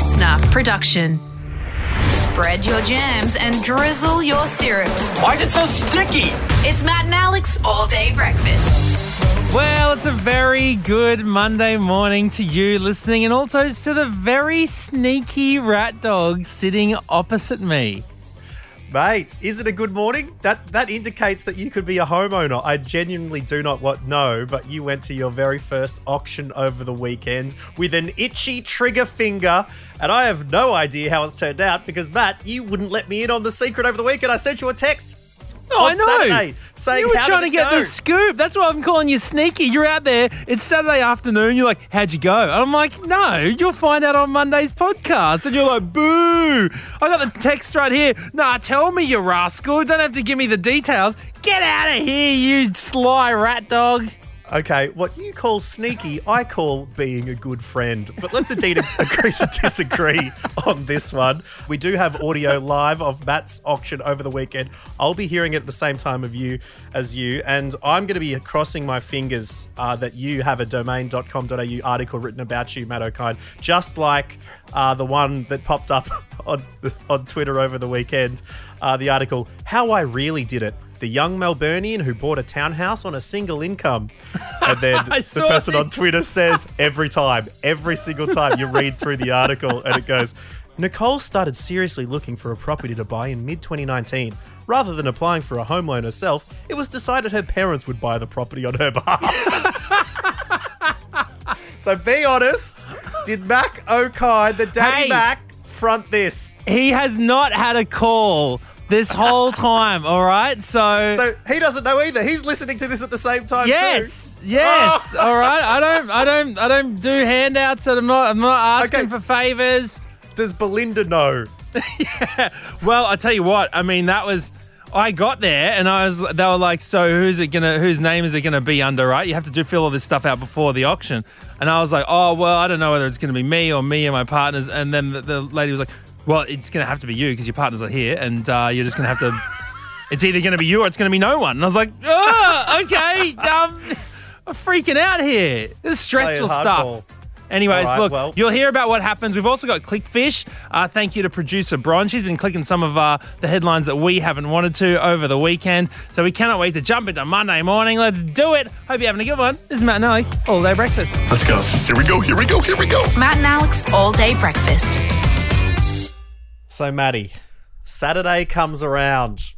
listener production. Spread your jams and drizzle your syrups. Why is it so sticky? It's Matt and Alex all day breakfast. Well, it's a very good Monday morning to you listening, and also to the very sneaky rat dog sitting opposite me. Mate, is it a good morning? That that indicates that you could be a homeowner. I genuinely do not want know, but you went to your very first auction over the weekend with an itchy trigger finger, and I have no idea how it's turned out because Matt, you wouldn't let me in on the secret over the weekend. I sent you a text. Oh, on I know. Saturday saying you were trying to get go? the scoop. That's why I'm calling you sneaky. You're out there. It's Saturday afternoon. You're like, how'd you go? And I'm like, no, you'll find out on Monday's podcast. And you're like, boo. I got the text right here. Nah, tell me, you rascal. Don't have to give me the details. Get out of here, you sly rat dog. Okay, what you call sneaky, I call being a good friend. But let's indeed agree to disagree on this one. We do have audio live of Matt's auction over the weekend. I'll be hearing it at the same time of you as you, and I'm going to be crossing my fingers uh, that you have a domain.com.au article written about you, Matt Okine, just like uh, the one that popped up on on Twitter over the weekend. Uh, the article, "How I Really Did It." The young Melburnian who bought a townhouse on a single income. And then the person on Twitter says every time, every single time you read through the article, and it goes, Nicole started seriously looking for a property to buy in mid 2019. Rather than applying for a home loan herself, it was decided her parents would buy the property on her behalf. so be honest, did Mac Okine, the daddy Hey. Mac, front this? He has not had a call this whole time, all right? So, So he doesn't know either. He's listening to this at the same time yes, too. yes, Oh. all right. I don't, I don't, I don't do handouts, and I'm not, I'm not asking Okay. for favors. Does Belinda know? yeah. Well, I tell you what. I mean, that was. I got there and I was. They were like, "So who's it gonna? Whose name is it gonna be under? Right? You have to do fill all this stuff out before the auction." And I was like, "Oh well, I don't know whether it's gonna be me or me and my partners." And then the, the lady was like, "Well, it's gonna have to be you because your partners are here, and uh, you're just gonna have to. It's either gonna be you or it's gonna be no one." And I was like, "Oh, okay." Um, I'm freaking out here. This is stressful stuff. hardball. Anyways, All right, look, well- you'll hear about what happens. We've also got Clickfish. Uh, thank you to producer Bron. She's been clicking some of uh, the headlines that we haven't wanted to over the weekend. So we cannot wait to jump into Monday morning. Let's do it. Hope you're having a good one. This is Matt and Alex, All Day Breakfast. Let's go. Here we go, here we go, here we go. Matt and Alex all day breakfast. So, Maddie, Saturday comes around.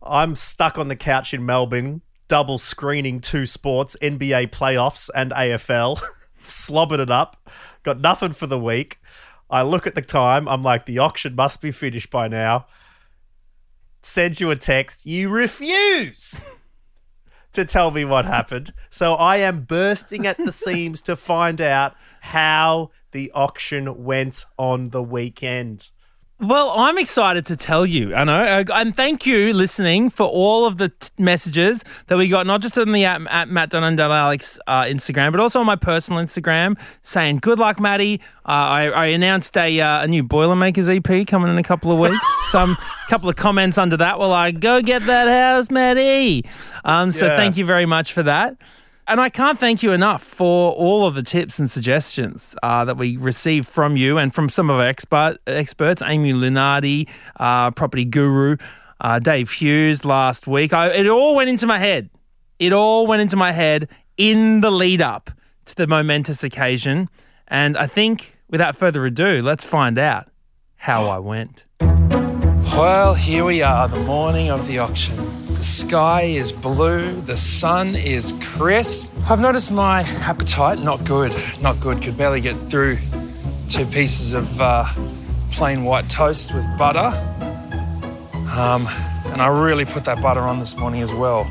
I'm stuck on the couch in Melbourne, double screening two sports, NBA playoffs and AFL, slobbing it up. Got nothing for the week. I look at the time. I'm like, the auction must be finished by now. Send you a text. You refuse to tell me what happened. So I am bursting at the seams to find out how the auction went on the weekend. Well, I'm excited to tell you, I know, uh, and thank you listening for all of the t- messages that we got, not just on the at, at Matt and Alex uh, Instagram, but also on my personal Instagram, saying good luck, Matty. Uh, I, I announced a uh, a new Boilermakers EP coming in a couple of weeks. Some couple of comments under that were like, "Go get that house, Matty." Um, so Yeah. thank you very much for that. And I can't thank you enough for all of the tips and suggestions uh, that we received from you and from some of our expert, experts, Amy Lunardi, uh, property guru, uh, Dave Hughes last week. I, it all went into my head. It all went into my head in the lead up to the momentous occasion. And I think, without further ado, let's find out how I went. Well, here we are, the morning of the auction. The sky is blue, the sun is crisp. I've noticed my appetite not good, not good. Could barely get through two pieces of uh, plain white toast with butter. Um, and I really put that butter on this morning as well.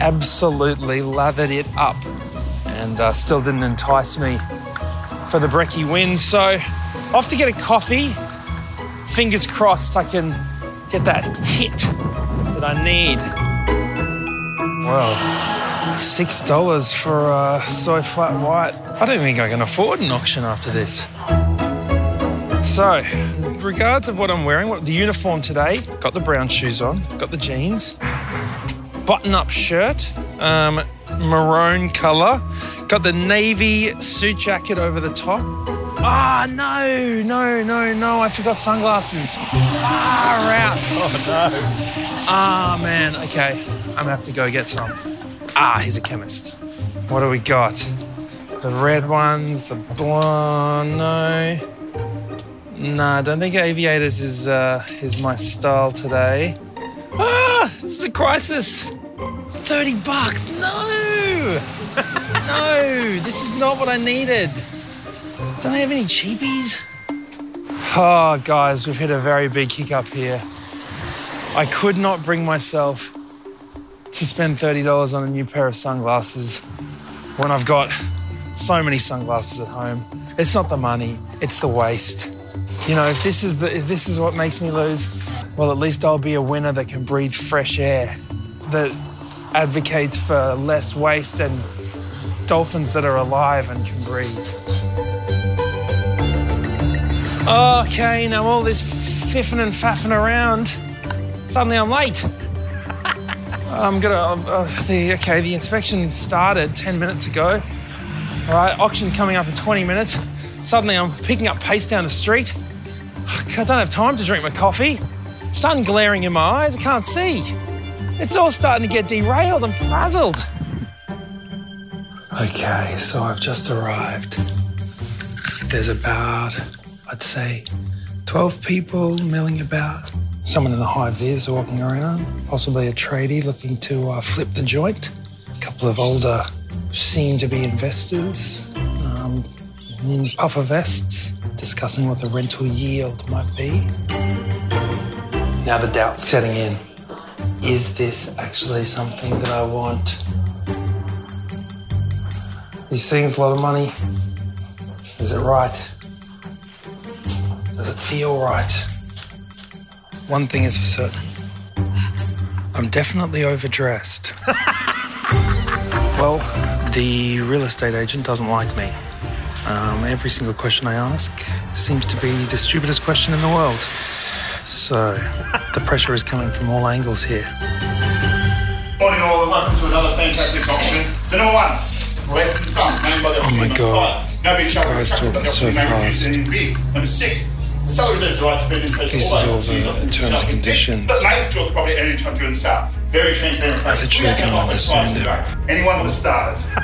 Absolutely lathered it up, and uh, still didn't entice me for the brekkie win. So, off to get a coffee fingers crossed I can get that hit that I need. Well, six dollars for a soy flat white. I don't think I can afford an auction after this. So, regards of what I'm wearing, what the uniform today, got the brown shoes on, got the jeans, button-up shirt, um, maroon color, got the navy suit jacket over the top, Ah, no, no, no, no. I forgot sunglasses. Far out. Oh no. Ah, man. Okay. I'm gonna have to go get some. Ah, he's a chemist. What do we got? The red ones, the blonde. No. Nah, I don't think aviators is uh, is my style today. Ah, this is a crisis. 30 bucks. No. no, this is not what I needed. Don't they have any cheapies? Oh, guys, we've hit a very big hiccup here. I could not bring myself to spend $30 on a new pair of sunglasses when I've got so many sunglasses at home. It's not the money, it's the waste. You know, if this is the if this is what makes me lose, well at least I'll be a winner that can breathe fresh air, that advocates for less waste and dolphins that are alive and can breathe. Okay, now all this fiffing and faffing around, suddenly I'm late. I'm gonna. Uh, the okay, the inspection started 10 minutes ago. All right, auction coming up in 20 minutes. Suddenly I'm picking up pace down the street. I don't have time to drink my coffee. Sun glaring in my eyes, I can't see. It's all starting to get derailed. I'm frazzled. Okay, so I've just arrived. There's about, I'd say, 12 people milling about. Someone in the high vis walking around, possibly a tradie looking to uh, flip the joint. A couple of older, seem to be investors um, in puffer vests, discussing what the rental yield might be. Now the doubt's setting in. Is this actually something that I want? These things, a lot of money. Is it right? Does it feel right? One thing is for certain. I'm definitely overdressed. well, the real estate agent doesn't like me. Um, every single question I ask seems to be the stupidest question in the world. So, the pressure is coming from all angles here. Morning all, and welcome to another fantastic auction. The number one, Western Sun, named by the Oh my God. five, No big. Guys talking so fast. Number six, the seller reserves the right to bid in place This is all the terms and conditions. But may withdraw the property at any time during the sale. Very transparent. I process. literally We can't understand advice it. Anyone with starters.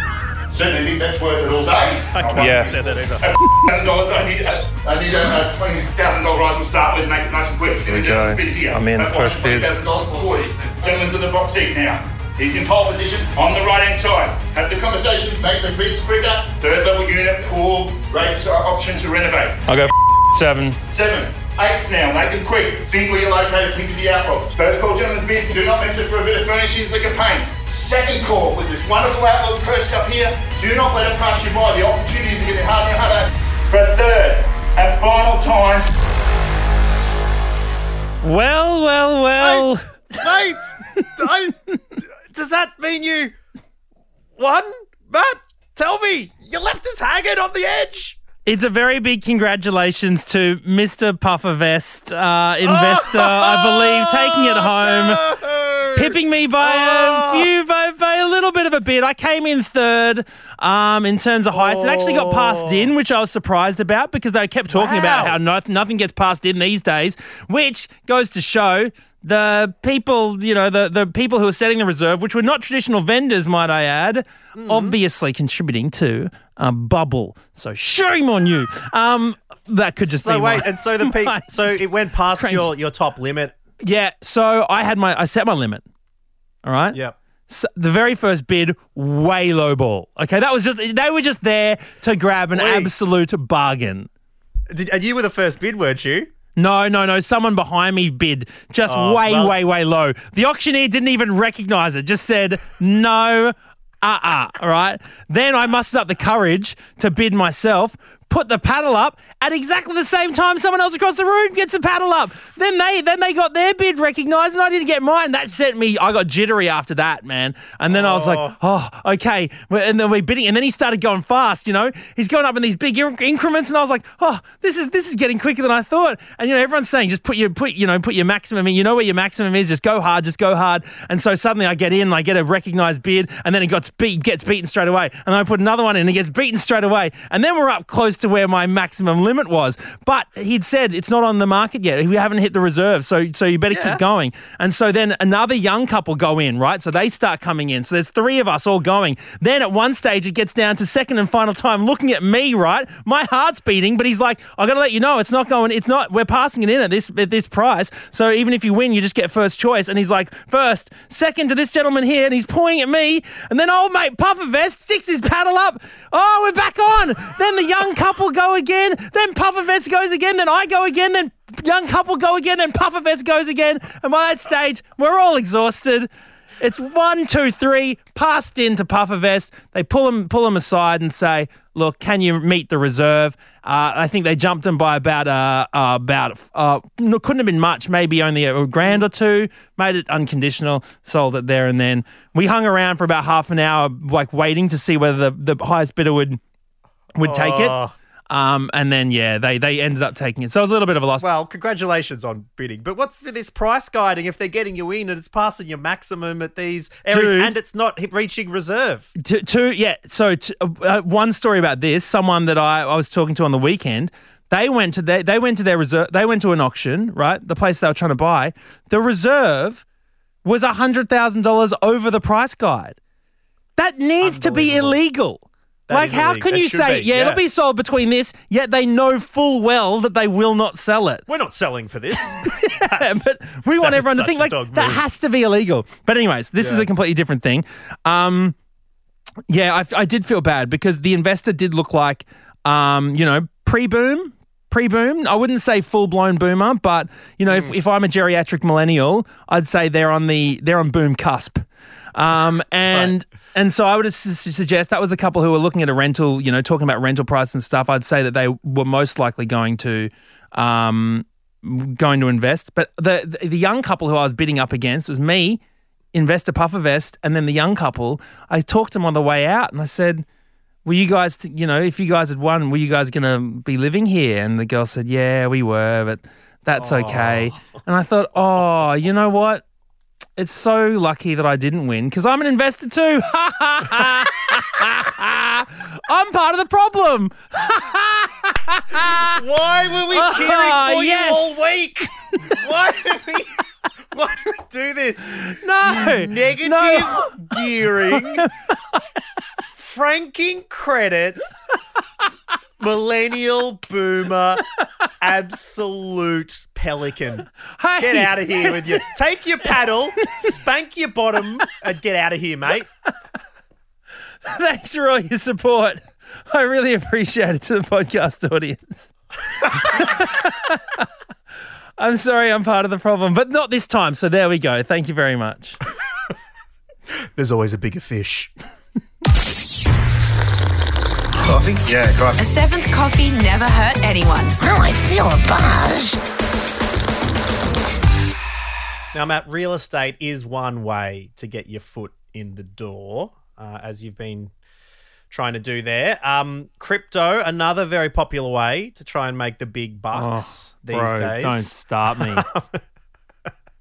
Certainly think that's worth it all day. I can't yeah. Said that either. thousand dollars. I need a, I need a, twenty thousand dollar rise. We'll start with make it nice and quick. Here we go. I'm in, first bid. Twenty thousand dollars for forty. Gentlemen to the box seat now. He's in pole position on the right hand side. Have the conversations, make the bids quicker. Third level unit, pool, rates uh, option to renovate. I'll go seven. Seven. Eights now, make them quick. Think where you're located, think of the outlook. First call, gentlemen's bid. Do not miss it for a bit of furnishings, liquor paint. Second call, with this wonderful outlook perched up here, do not let it pass you by. The opportunities are getting harder and harder. But third and final time, Well, well, well. Mate, I, does that mean you won? Matt, tell me. You left us hanging on the edge. It's a very big congratulations to Mr. Puffer Vest, uh, investor, I believe, taking it home. No. Pipping me by Oh. a few, by, by a little bit of a bit. I came in third um, in terms of heights. It actually got passed in, which I was surprised about because they kept talking about how no, nothing gets passed in these days, which goes to show the people, you know, the, the people who are setting the reserve, which were not traditional vendors, might I add, Mm-hmm. obviously contributing to a bubble. So shame on you. Um, that could just So be wait, and so the pe- so it went past Cranky. your your top limit. yeah. So I had my I set my limit. All right. Yep. So the very first bid, way low ball. Okay, that was just they were just there to grab an Wait. absolute bargain. Did, and you were the first bid, weren't you? No, no, no. Someone behind me bid just Oh, way, well- way, way low. The auctioneer didn't even recognize it. Just said no, uh, uh All right. Then I mustered up the courage to bid myself. Put the paddle up at exactly the same time someone else across the room gets a paddle up. Then they then they got their bid recognized and I didn't get mine. That sent me I got jittery after that, man. And then I was like, oh, oh okay. And then we're bidding and then he started going fast, you know. He's going up in these big increments and I was like, oh, this is this is getting quicker than I thought. And you know, everyone's saying just put your put you know, put your maximum in. You know where your maximum is, just go hard, just go hard. And so suddenly I get in, I get a recognized bid, and then it gets beat gets beaten straight away. And then I put another one in and it gets beaten straight away. And then we're up close to where my maximum limit was. But he'd said it's not on the market yet. We haven't hit the reserve, so so you better Yeah. keep going. And so then another young couple go in, right? So they start coming in. So there's three of us all going. Then at one stage it gets down to second and final time, looking at me, right? My heart's beating, but he's like, I gotta let you know, it's not going. It's not. We're passing it in at this at this price. So even if you win, you just get first choice. And he's like, first, second to this gentleman here, and he's pointing at me. And then old mate Puffer Vest sticks his paddle up. Oh, we're back on. then the young couple go again. Then Puffervest goes again. Then I go again. Then young couple go again. Then Puffervest goes again. And by that stage, we're all exhausted. It's one, two, three, passed into Puffervest. They pull him, pull him aside and say, "Look, can you meet the reserve?" Uh, I think they jumped him by about uh, uh, about uh, couldn't have been much, maybe only a grand or two. Made it unconditional, sold it there and then. We hung around for about half an hour, like waiting to see whether the, the highest bidder would would take it. Um, and then yeah, they they ended up taking it. So it was a little bit of a loss. Well, congratulations on bidding. But what's with this price guiding if they're getting you in and it's passing your maximum at these areas Dude. and it's not reaching reserve? Two, two yeah. So t- uh, one story about this. Someone that I, I was talking to on the weekend. They went to their, they went to their reserve. They went to an auction, right? The place they were trying to buy. The reserve was hundred thousand dollars over the price guide. That needs to be illegal. That like, how illegal. can It you say, be, yeah, yeah. it'll be sold between this, yet they know full well that they will not sell it. We're not selling for this. Yeah, but we want everyone to think like that move. has to be illegal. But anyways, this is a completely different thing. Um, yeah, I, I did feel bad because the investor did look like, um, you know, pre-boom. Pre-boom, I wouldn't say full-blown boomer, but you know, Hmm. if, if I'm a geriatric millennial, I'd say they're on the they're on boom cusp. Um, and and so I would suggest that was the couple who were looking at a rental, you know, talking about rental price and stuff. I'd say that they were most likely going to um, going to invest. But the, the the young couple who I was bidding up against was me, investor puffer vest, and then the young couple. I talked to them on the way out, and I said, "Were you guys, t- you know, if you guys had won, were you guys going to be living here?" And the girl said, "Yeah, we were, but that's okay." And I thought, "Oh, you know what?" It's so lucky that I didn't win because I'm an investor too. I'm part of the problem. Why were we ah, cheering Oh, for yes. you all week? Why did we? Why do we do this? No, Negative no. gearing, franking credits, millennial boomer, absolute pelican. Hey. Get out of here with you. Take your paddle, spank your bottom, and get out of here, mate. Thanks for all your support. I really appreciate it to the podcast audience. I'm sorry I'm part of the problem, but not this time. So there we go. Thank you very much. There's always a bigger fish. Coffee? Yeah, coffee. A seventh coffee never hurt anyone. Oh, I feel a buzz. Now, Matt, real estate is one way to get your foot in the door, uh, as you've been trying to do there. Um, crypto, another very popular way to try and make the big bucks these Oh, Bro, days. don't start me.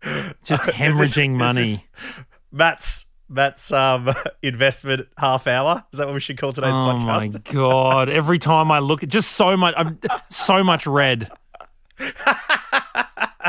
Just hemorrhaging is money. this Matt's Matt's um, investment half hour. Is that what we should call today's oh my podcast? god! Every time I look at just so much, I'm so much red.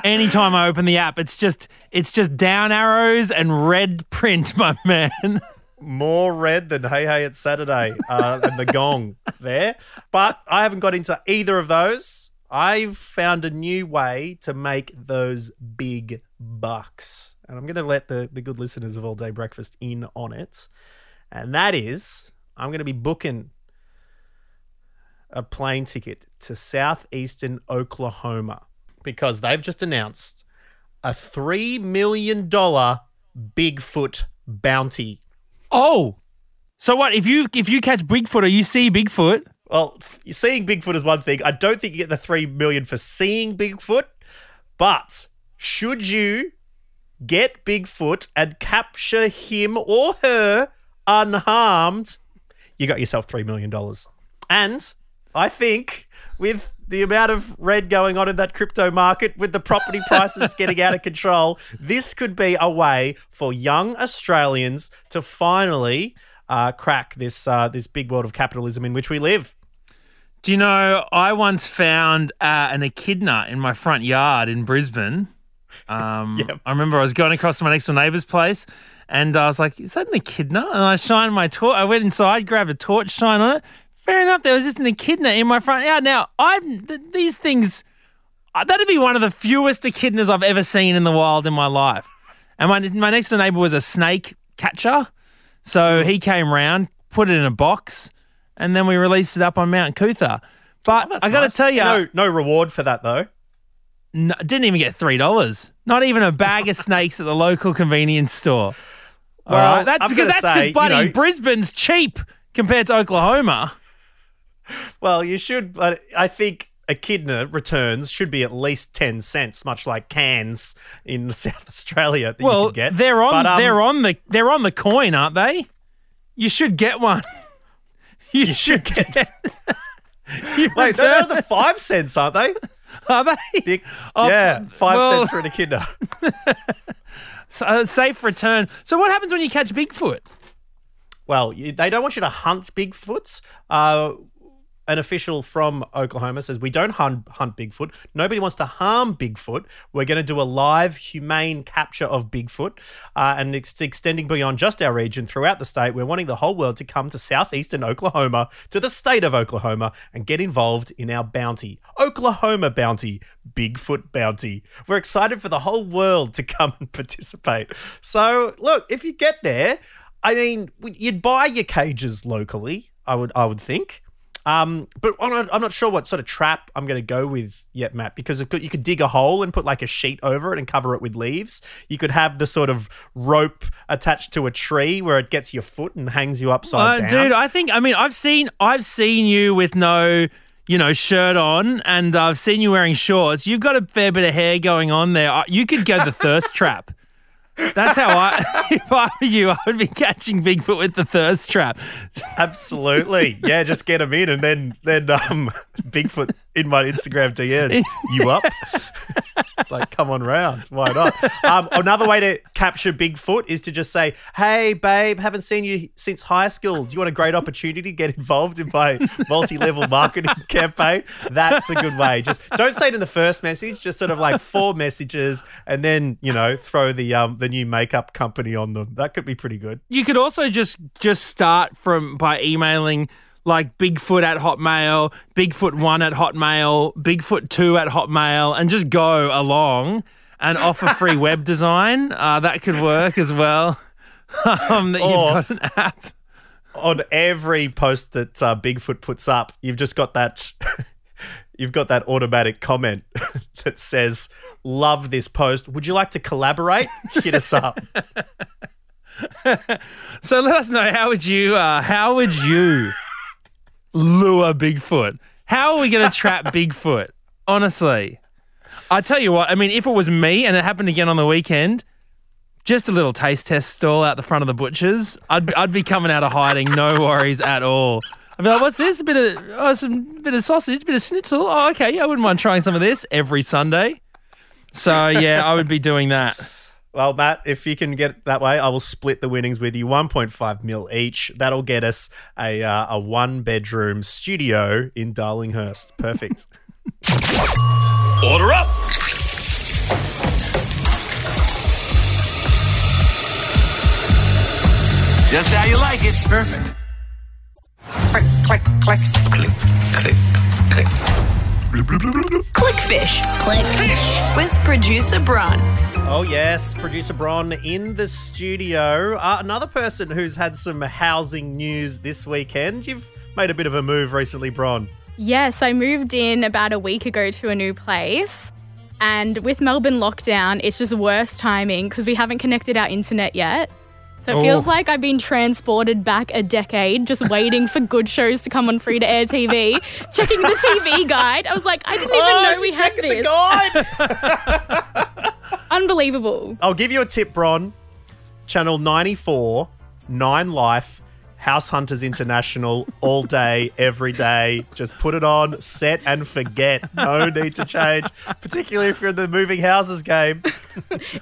Anytime I open the app, it's just it's just down arrows and red print, my man. More red than Hey Hey It's Saturday uh, and the gong there. But I haven't got into either of those. I've found a new way to make those big bucks. And I'm going to let the, the good listeners of All Day Breakfast in on it. And that is, I'm going to be booking a plane ticket to southeastern Oklahoma because they've just announced a $3 million Bigfoot bounty. Oh, so what? If you if you catch Bigfoot or you see Bigfoot, Well, f- seeing Bigfoot is one thing. I don't think you get the three million for seeing Bigfoot, but should you get Bigfoot and capture him or her unharmed, you got yourself three million dollars. And I think with the amount of red going on in that crypto market, with the property prices getting out of control, this could be a way for young Australians to finally uh, crack this uh, this big world of capitalism in which we live. Do you know, I once found uh, an echidna in my front yard in Brisbane. Um, Yep. I remember I was going across to my next door neighbour's place and I was like, is that an echidna? And I shined my torch. I went inside, grabbed a torch, shine on it. Fair enough, there was just an echidna in my front yard. Now, I th- these things, uh, that'd be one of the fewest echidnas I've ever seen in the wild in my life. And my, my next door neighbour was a snake catcher. So he came round, put it in a box, and then we released it up on Mount Coot-tha. But Oh, I got to nice. tell you, no, no reward for that though. no, didn't even get three dollars. Not even a bag of snakes at the local convenience store. All Well, right, that's because that's because you buddy, know- Brisbane's cheap compared to Oklahoma. Well, you should, but I think echidna returns should be at least ten cents, much like cans in South Australia that you Well, can get. they're on But, um, they're on the they're on the coin, aren't they? You should get one. you, should get. you Wait, no, return- they're the five cents, aren't they? are they? The- Oh, yeah, five well- cents for an echidna. So, uh, safe return. So what happens when you catch Bigfoot? Well, you, they don't want you to hunt Bigfoots. Uh, an official from Oklahoma says we don't hunt, hunt Bigfoot. Nobody wants to harm Bigfoot. We're going to do a live, humane capture of Bigfoot, uh, and it's extending beyond just our region throughout the state. We're wanting the whole world to come to southeastern Oklahoma, to the state of Oklahoma, and get involved in our bounty, Oklahoma bounty, Bigfoot bounty. We're excited for the whole world to come and participate. So, look, if you get there, I mean, you'd buy your cages locally. I would, I would think. Um, but I'm not, I'm not sure what sort of trap I'm going to go with yet, Matt, because could, you could dig a hole and put like a sheet over it and cover it with leaves. You could have the sort of rope attached to a tree where it gets your foot and hangs you upside Uh, down. dude, I think I mean I've seen I've seen you with no you know shirt on, and I've seen you wearing shorts. You've got a fair bit of hair going on there. Uh, You could go the thirst trap. That's how I, if I were you, I would be catching Bigfoot with the thirst trap. Absolutely. Yeah, just get him in and then then um Bigfoot in my Instagram DMs. You up? It's like, come on round. Why not? Um, another way to capture Bigfoot is to just say, hey, babe, haven't seen you since high school. Do you want a great opportunity to get involved in my multi-level marketing campaign? That's a good way. Just don't say it in the first message, just sort of like four messages and then, you know, throw the um the new makeup company on them. That could be pretty good. You could also just just start from by emailing like Bigfoot at Hotmail, Bigfoot one at Hotmail, Bigfoot two at Hotmail, and just go along and offer free web design. Uh, that could work as well. um, that Or- you've got an app. on every post that uh, Bigfoot puts up, you've just got that. You've got that automatic comment that says, "Love this post. Would you like to collaborate? Hit us up." So let us know how would you uh, how would you lure Bigfoot? How are we going to trap Bigfoot? Honestly, I tell you what. I mean, if it was me and it happened again on the weekend, just a little taste test stall out the front of the butchers, I'd I'd be coming out of hiding, no worries at all. I'd be like, "What's this? A bit of oh, some bit of sausage, bit of schnitzel. Oh, okay, yeah, I wouldn't mind trying some of this every Sunday." So yeah, I would be doing that. Well, Matt, if you can get it that way, I will split the winnings with you, 1.5 mil each. That'll get us a uh, a one bedroom studio in Darlinghurst. Perfect. Order up! Just how you like it. Perfect. Click, click, click. Click, click, click. Clickfish Click. Fish! with producer Bron. Oh, yes, producer Bron in the studio. Uh, another person who's had some housing news this weekend. You've made a bit of a move recently, Bron. Yes, I moved in about a week ago to a new place. And with Melbourne lockdown, it's just worse timing because we haven't connected our internet yet. So it feels Oh. like I've been transported back a decade just waiting for good shows to come on free to air TV. Checking the TV guide. I was like, I didn't even Oh, know we you had checked this. the guide. Unbelievable. I'll give you a tip, Bron. Channel 94, 9 Life, House Hunters International all day, every day. Just put it on, set and forget. No need to change, particularly if you're in the moving houses game.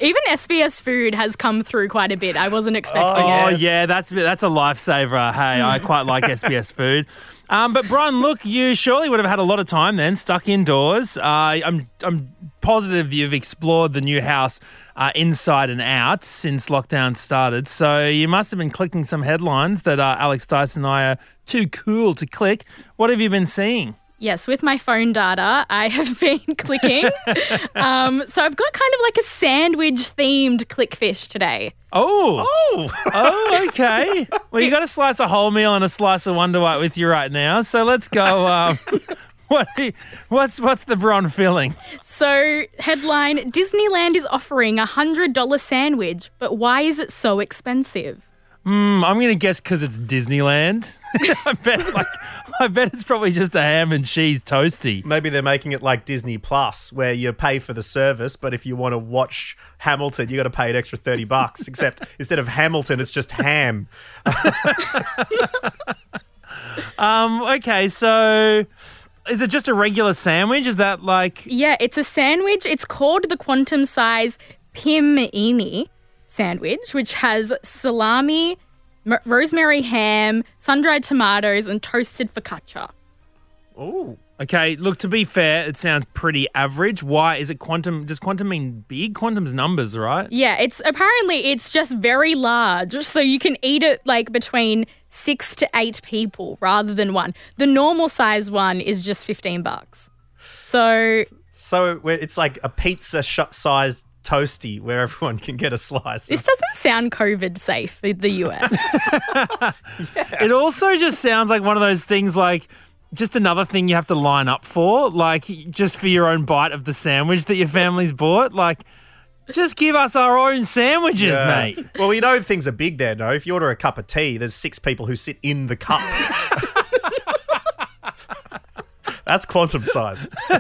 Even SBS Food has come through quite a bit. I wasn't expecting Oh it. yeah, that's that's a lifesaver. Hey, I quite like SBS food. Um, but Brian, look, you surely would have had a lot of time then, stuck indoors. Uh, I'm I'm positive you've explored the new house uh, inside and out since lockdown started. So you must have been clicking some headlines that uh, Alex Dyson and I are too cool to click. What have you been seeing? Yes, with my phone data, I have been clicking. um, so I've got kind of like a sandwich themed clickfish today. Oh, Oh, oh, okay. well, you got a slice of wholemeal and a slice of Wonder White with you right now. So let's go. Um, what? are you- What's what's the Bron filling? So, headline Disneyland is offering a $100 sandwich, but why is it so expensive? Mm, I'm gonna guess because it's Disneyland. I bet like I bet it's probably just a ham and cheese toasty. maybe they're making it like Disney Plus, where you pay for the service, but if you want to watch Hamilton, you got to pay an extra 30 bucks. Except instead of Hamilton, it's just ham. Um, okay, so is it just a regular sandwich? Is that like Yeah, it's a sandwich. It's called the quantum size Pym-ini sandwich, which has salami, m- rosemary ham, sun dried tomatoes, and toasted focaccia. Ooh. Okay? Look, to be fair, it sounds pretty average. Why is it quantum? Does quantum mean big? Quantum's numbers, right? Yeah, it's apparently it's just very large, so you can eat it like between six to eight people rather than one. The normal size one is just fifteen bucks. So So it's like a pizza sh- sized toasty where everyone can get a slice. this doesn't sound COVID safe in the US. It also just sounds like one of those things like just another thing you have to line up for, like just for your own bite of the sandwich that your family's bought. Like, just give us our own sandwiches, Yeah. mate. Well, you know things are big there, no? If you order a cup of tea, there's six people who sit in the cup. That's quantum sized.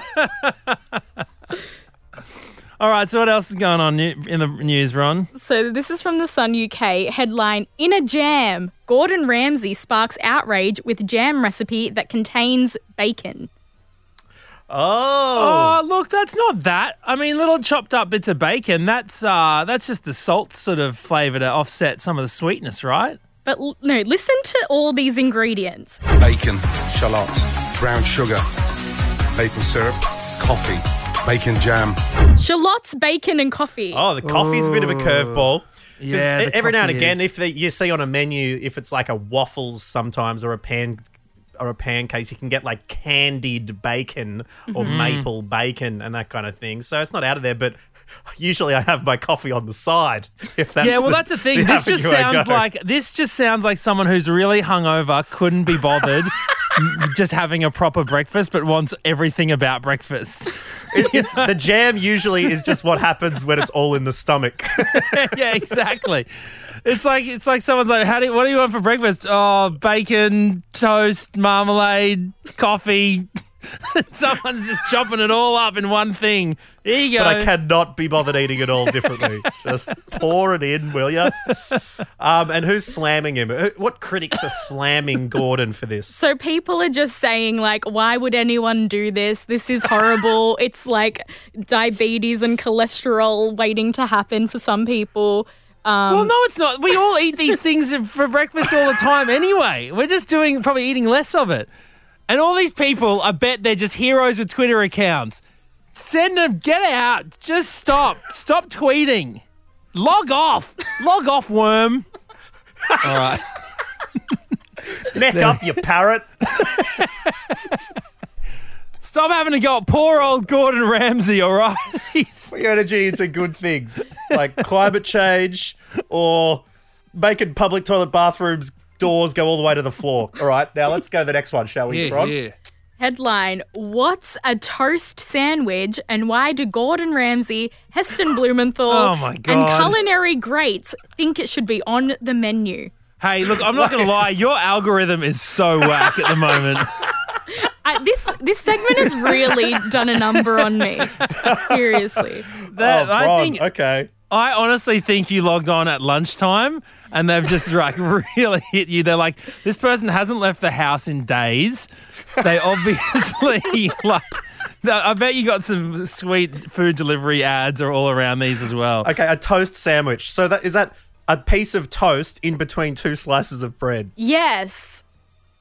All right, so what else is going on in the news, Ron? so this is from the Sun UK headline: In a jam, Gordon Ramsay sparks outrage with jam recipe that contains bacon. Oh. Oh, look, that's not that. I mean, little chopped up bits of bacon. That's uh, that's just the salt sort of flavour to offset some of the sweetness, right? But l- no, listen to all these ingredients. bacon, shallots, brown sugar, maple syrup, coffee, bacon jam. Shallots, bacon, and coffee. Oh, the coffee's a bit of a curveball. 'Cause Yeah, e- the every now and coffee again, is. if they, you see on a menu, if it's like a waffles sometimes or a pan or a pancakes, you can get like candied bacon or Mm-hmm. maple bacon and that kind of thing. So it's not out of there, but usually I have my coffee on the side. If that's yeah, well, the- that's the thing. this just sounds like this just sounds like someone who's really hungover, couldn't be bothered, just having a proper breakfast, but wants everything about breakfast. It- the jam. Usually is just what happens when it's all in the stomach. yeah, exactly. It's like it's like someone's like, "How do you, what do you want for breakfast?" Oh, bacon, toast, marmalade, coffee. Someone's just chopping it all up in one thing. Here you go. but I cannot be bothered eating it all differently. Just pour it in, will you? Um, and who's slamming him? What critics are slamming Gordon for this? So people are just saying like, why would anyone do this? This is horrible. it's like diabetes and cholesterol waiting to happen for some people. Um, Well, no, it's not. We all eat these things for breakfast all the time anyway. We're just doing probably eating less of it. And all these people, I bet they're just heroes with Twitter accounts. Send them, get out. Just stop. Stop tweeting. Log off. Log off, worm. All right. Neck up, you parrot. Stop having to go at poor old Gordon Ramsay, all right? He's- Put your energy into good things like climate change or making public toilet bathrooms doors go all the way to the floor. All right, now let's go to the next one, shall we, yeah, Ron? Headline What's a toast sandwich and why do Gordon Ramsay, Heston Blumenthal, Oh my and culinary greats think it should be on the menu? Hey, look, I'm not going to lie. Your algorithm is so whack at the moment. I, this this segment has really done a number on me. Seriously. That, oh, I think okay. I honestly think you logged on at lunchtime and they've just like really hit you. They're like, this person hasn't left the house in days. They obviously like. I bet you got some sweet food delivery ads are all around these as well. Okay, a toast sandwich. So that is that a piece of toast in between two slices of bread. Yes.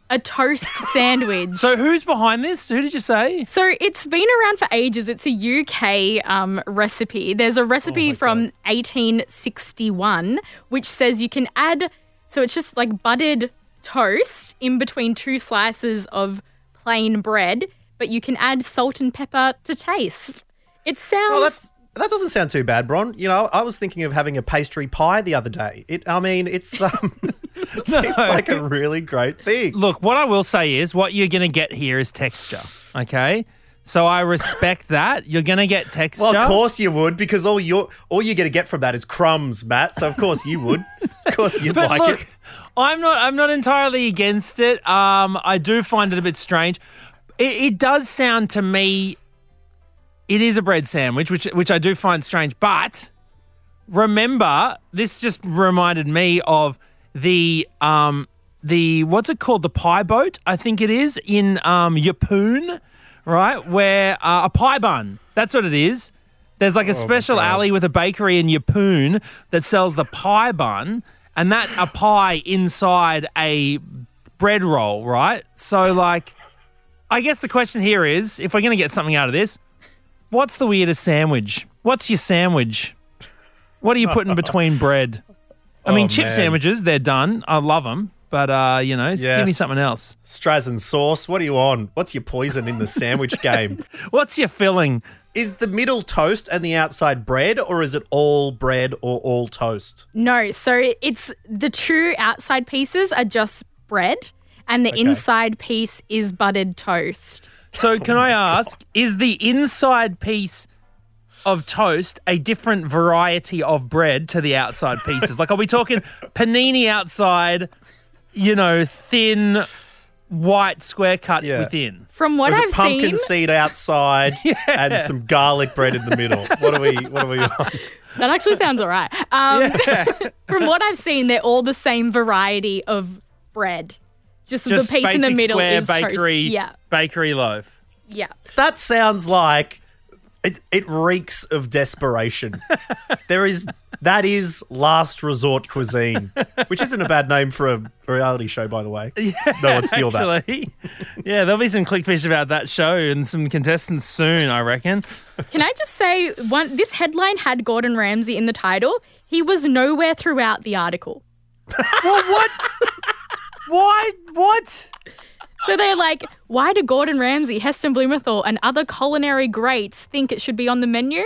A toast sandwich. So who's behind this? Who did you say? So it's been around for ages. It's a UK um, recipe. There's a recipe from 1861 which says you can add, so it's just like buttered toast in between two slices of plain bread, but you can add salt and pepper to taste. It sounds. Well, that's that doesn't sound too bad, Bron. You know, I was thinking of having a pastry pie the other day. It, I mean, it's um, it seems like a really great thing. Look, what I will say is what you're going to get here is texture. Okay. So I respect that. You're going to get texture. Well, of course you would, because all you all you're going to get from that is crumbs, Matt. So of course you would. Of course you'd But like look, it. I'm not. I'm not entirely against it. Um, I do find it a bit strange. It, it does sound to me. It is a bread sandwich, which which I do find strange. But remember, this just reminded me of the um the what's it called? The pie boat, I think it is in um Yeppoon, right? Where uh, a pie bun. That's what it is. There's like a special alley with a bakery in Yeppoon that sells the pie bun, and that's a pie inside a bread roll, right? So, like, I guess the question here is if we're going to get something out of this, what's the weirdest sandwich? What's your sandwich? What are you putting between bread? I mean, Oh, chip man. sandwiches, they're done. I love them. But, uh, you know, give me something else. Strazen sauce. What are you on? What's your poison in the sandwich game? What's your filling? Is the middle toast and the outside bread, or is it all bread or all toast? No, so it's the two outside pieces are just bread, and the inside piece is buttered toast. So, can I ask, is the inside piece of toast a different variety of bread to the outside pieces? Like, are we talking panini outside, you know, thin, white square cut Yeah. within? From what Or is I've it pumpkin seen, seed outside and some garlic bread in the middle? What are we? What are we on? that actually sounds all right. Um, from what I've seen, they're all the same variety of bread. Just, Just the piece in the basic middle square is bakery, toast. Yeah, bakery loaf. yeah. That sounds like it. It reeks of desperation. there is that is last resort cuisine, which isn't a bad name for a reality show, by the way. no one steal that. Yeah, there'll be some clickbait about that show and some contestants soon, I reckon. Can I just say one? This headline had Gordon Ramsay in the title. He was nowhere throughout the article. Well, what? Why? What? So they're like, why do Gordon Ramsay, Heston Blumenthal, and other culinary greats think it should be on the menu?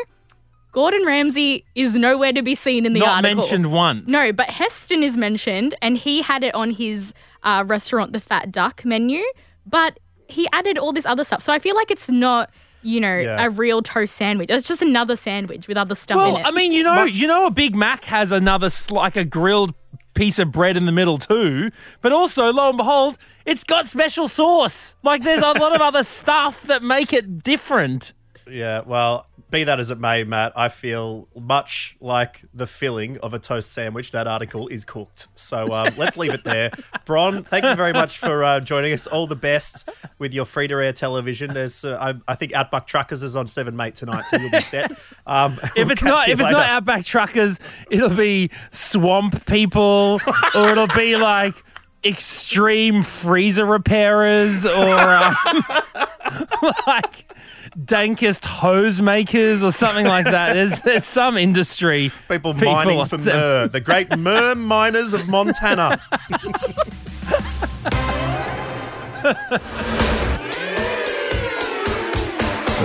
Gordon Ramsay is nowhere to be seen in the Not article. mentioned once. No, but Heston is mentioned, and he had it on his uh, restaurant, the Fat Duck menu. But he added all this other stuff, so I feel like it's not, you know, Yeah. a real toast sandwich. It's just another sandwich with other stuff Well, in it. I mean, you know, you know, a Big Mac has another sl- like a grilled piece of bread in the middle too. But also, lo and behold, it's got special sauce. Like, there's a lot of other stuff that make it different. Yeah, well, be that as it may, Matt, I feel much like the filling of a toast sandwich. That article is cooked. So um, let's leave it there. Bron, thank you very much for uh, joining us. All the best with your free to air television. There's, uh, I, I think, Outback Truckers is on Seven Mate tonight, so you'll be set. Um, If we'll it's not, if it's not Outback Truckers, it'll be Swamp People, or it'll be like extreme freezer repairers, or um, like dankest hose makers, or something like that. There's there's some industry people mining for Seven- myrrh, the great myrrh miners of Montana.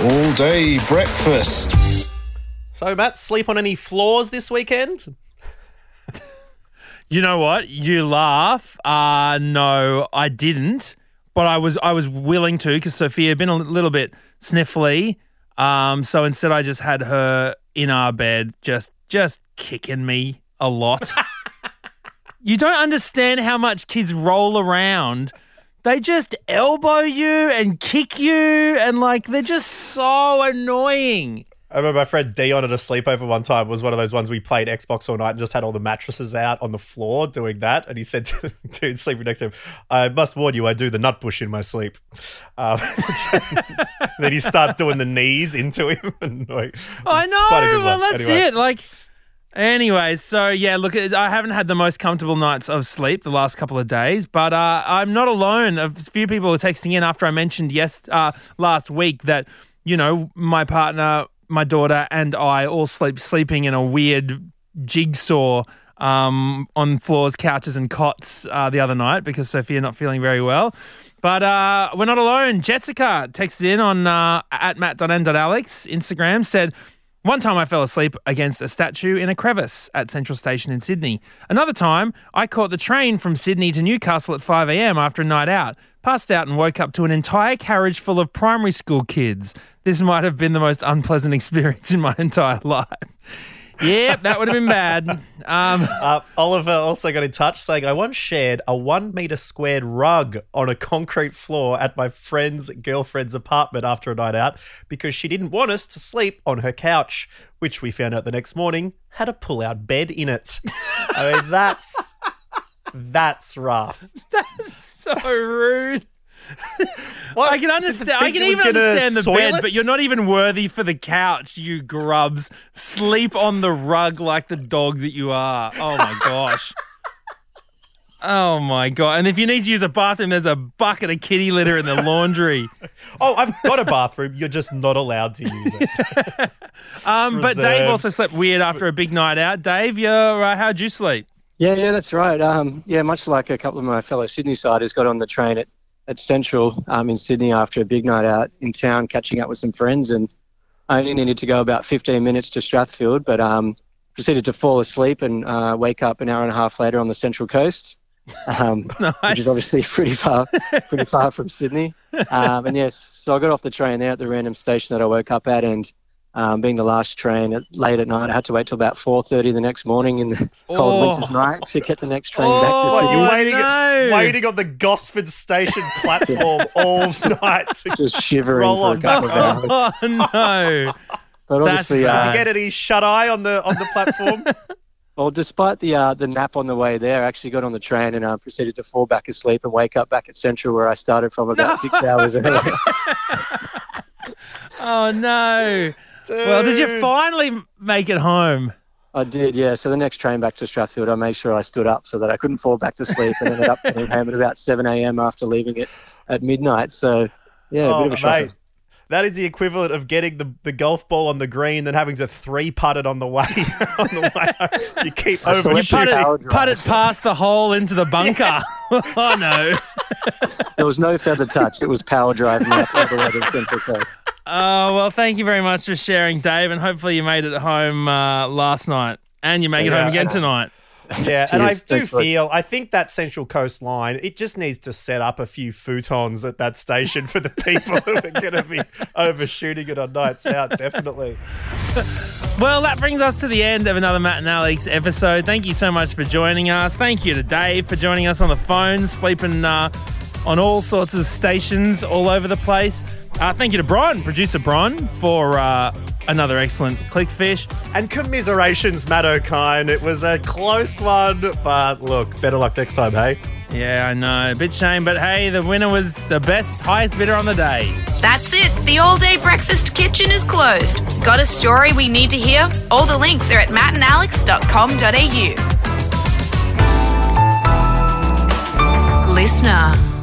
All day breakfast. So, Matt, sleep on any floors this weekend? You know what? You laugh. Uh no, I didn't. But I was I was willing to because Sophia had been a little bit sniffly. Um, so instead I just had her in our bed, just just kicking me a lot. you don't understand how much kids roll around. They just elbow you and kick you and like they're just so annoying. I remember my friend Dion at a sleepover one time was one of those ones we played Xbox all night and just had all the mattresses out on the floor doing that. And he said to the dude sleeping next to him, I must warn you, I do the Nutbush in my sleep. Um, then he starts doing the knees into him. And like, I know. Well, that's Anyway. it. Like, anyways, so yeah, look, I haven't had the most comfortable nights of sleep the last couple of days, but uh, I'm not alone. A few people were texting in after I mentioned yes uh, last week that you know my partner, my daughter, and I all sleep sleeping in a weird jigsaw. Um, on floors, couches, and cots uh, the other night because Sophia not feeling very well. But uh, we're not alone. Jessica texted in on uh, at matt.n.alex Instagram said, one time I fell asleep against a statue in a crevice at Central Station in Sydney. Another time, I caught the train from Sydney to Newcastle at 5 a.m. after a night out, passed out and woke up to an entire carriage full of primary school kids. This might have been the most unpleasant experience in my entire life. Yep, that would have been bad. Um, Uh, Oliver also got in touch saying, I once shared a one meter squared rug on a concrete floor at my friend's girlfriend's apartment after a night out because she didn't want us to sleep on her couch, which we found out the next morning had a pull out bed in it. I mean, that's. That's rough. so rude. What? I can understand. I can even understand the bed, it? but you're not even worthy for the couch. You grubs, sleep on the rug like the dog that you are. Oh my gosh. Oh my god! And if you need to use a bathroom, there's a bucket of kitty litter in the laundry. Oh, I've got a bathroom. You're just not allowed to use it. Um, but Dave also slept weird after a big night out. Dave, you're, uh, how'd you sleep? Yeah, yeah, that's right. Um, yeah, much like a couple of my fellow Sydney siders got on the train at, at Central um, in Sydney after a big night out in town, catching up with some friends, and I only needed to go about 15 minutes to Strathfield, but um, proceeded to fall asleep and uh, wake up an hour and a half later on the Central Coast, um, which is obviously pretty far, pretty far from Sydney. Um, and yes, so I got off the train there at the random station that I woke up at, and um, being the last train at, late at night, I had to wait till about 4:30 the next morning in the cold Oh. winter's night to get the next train back to What, Sydney. you're waiting, waiting on the Gosford station platform all night to Just shivering roll for a on couple back of home. Oh no! But obviously, Did uh, you get any shut eye on the on the platform? Well, despite the uh, the nap on the way there, I actually got on the train and uh, proceeded to fall back asleep and wake up back at Central where I started from about six hours earlier. Oh no! Well, did you finally make it home? I did, yeah. So the next train back to Strathfield, I made sure I stood up so that I couldn't fall back to sleep, and ended up getting home at about seven a.m. after leaving it at midnight. So, yeah, a oh, bit of a shock. mate. That is the equivalent of getting the, the golf ball on the green, then having to three putt it on the way. on the way home. You keep I over You put it, put it past the hole into the bunker. oh no! There was no feather touch. It was power driving up all the way to the Central Coast. Oh well, thank you very much for sharing, Dave, and hopefully you made it home uh, last night, and you make it Yeah. home again tonight. Yeah, and I do Thanks, feel I think that Central Coast line it just needs to set up a few futons at that station for the people who are going to be overshooting it on nights out. Definitely. Well, that brings us to the end of another Matt and Alex episode. Thank you so much for joining us. Thank you to Dave for joining us on the phone, sleeping uh, on all sorts of stations all over the place. Uh, thank you to Brian, producer Bron, for uh, another excellent clickfish. And commiserations, Matt Okine. It was a close one, but look, better luck next time, hey? Yeah, I know. A bit shame, but hey, the winner was the best, highest bidder on the day. That's it. The all day breakfast kitchen is closed. Got a story we need to hear? All the links are at mattandalex.com.au. Listener.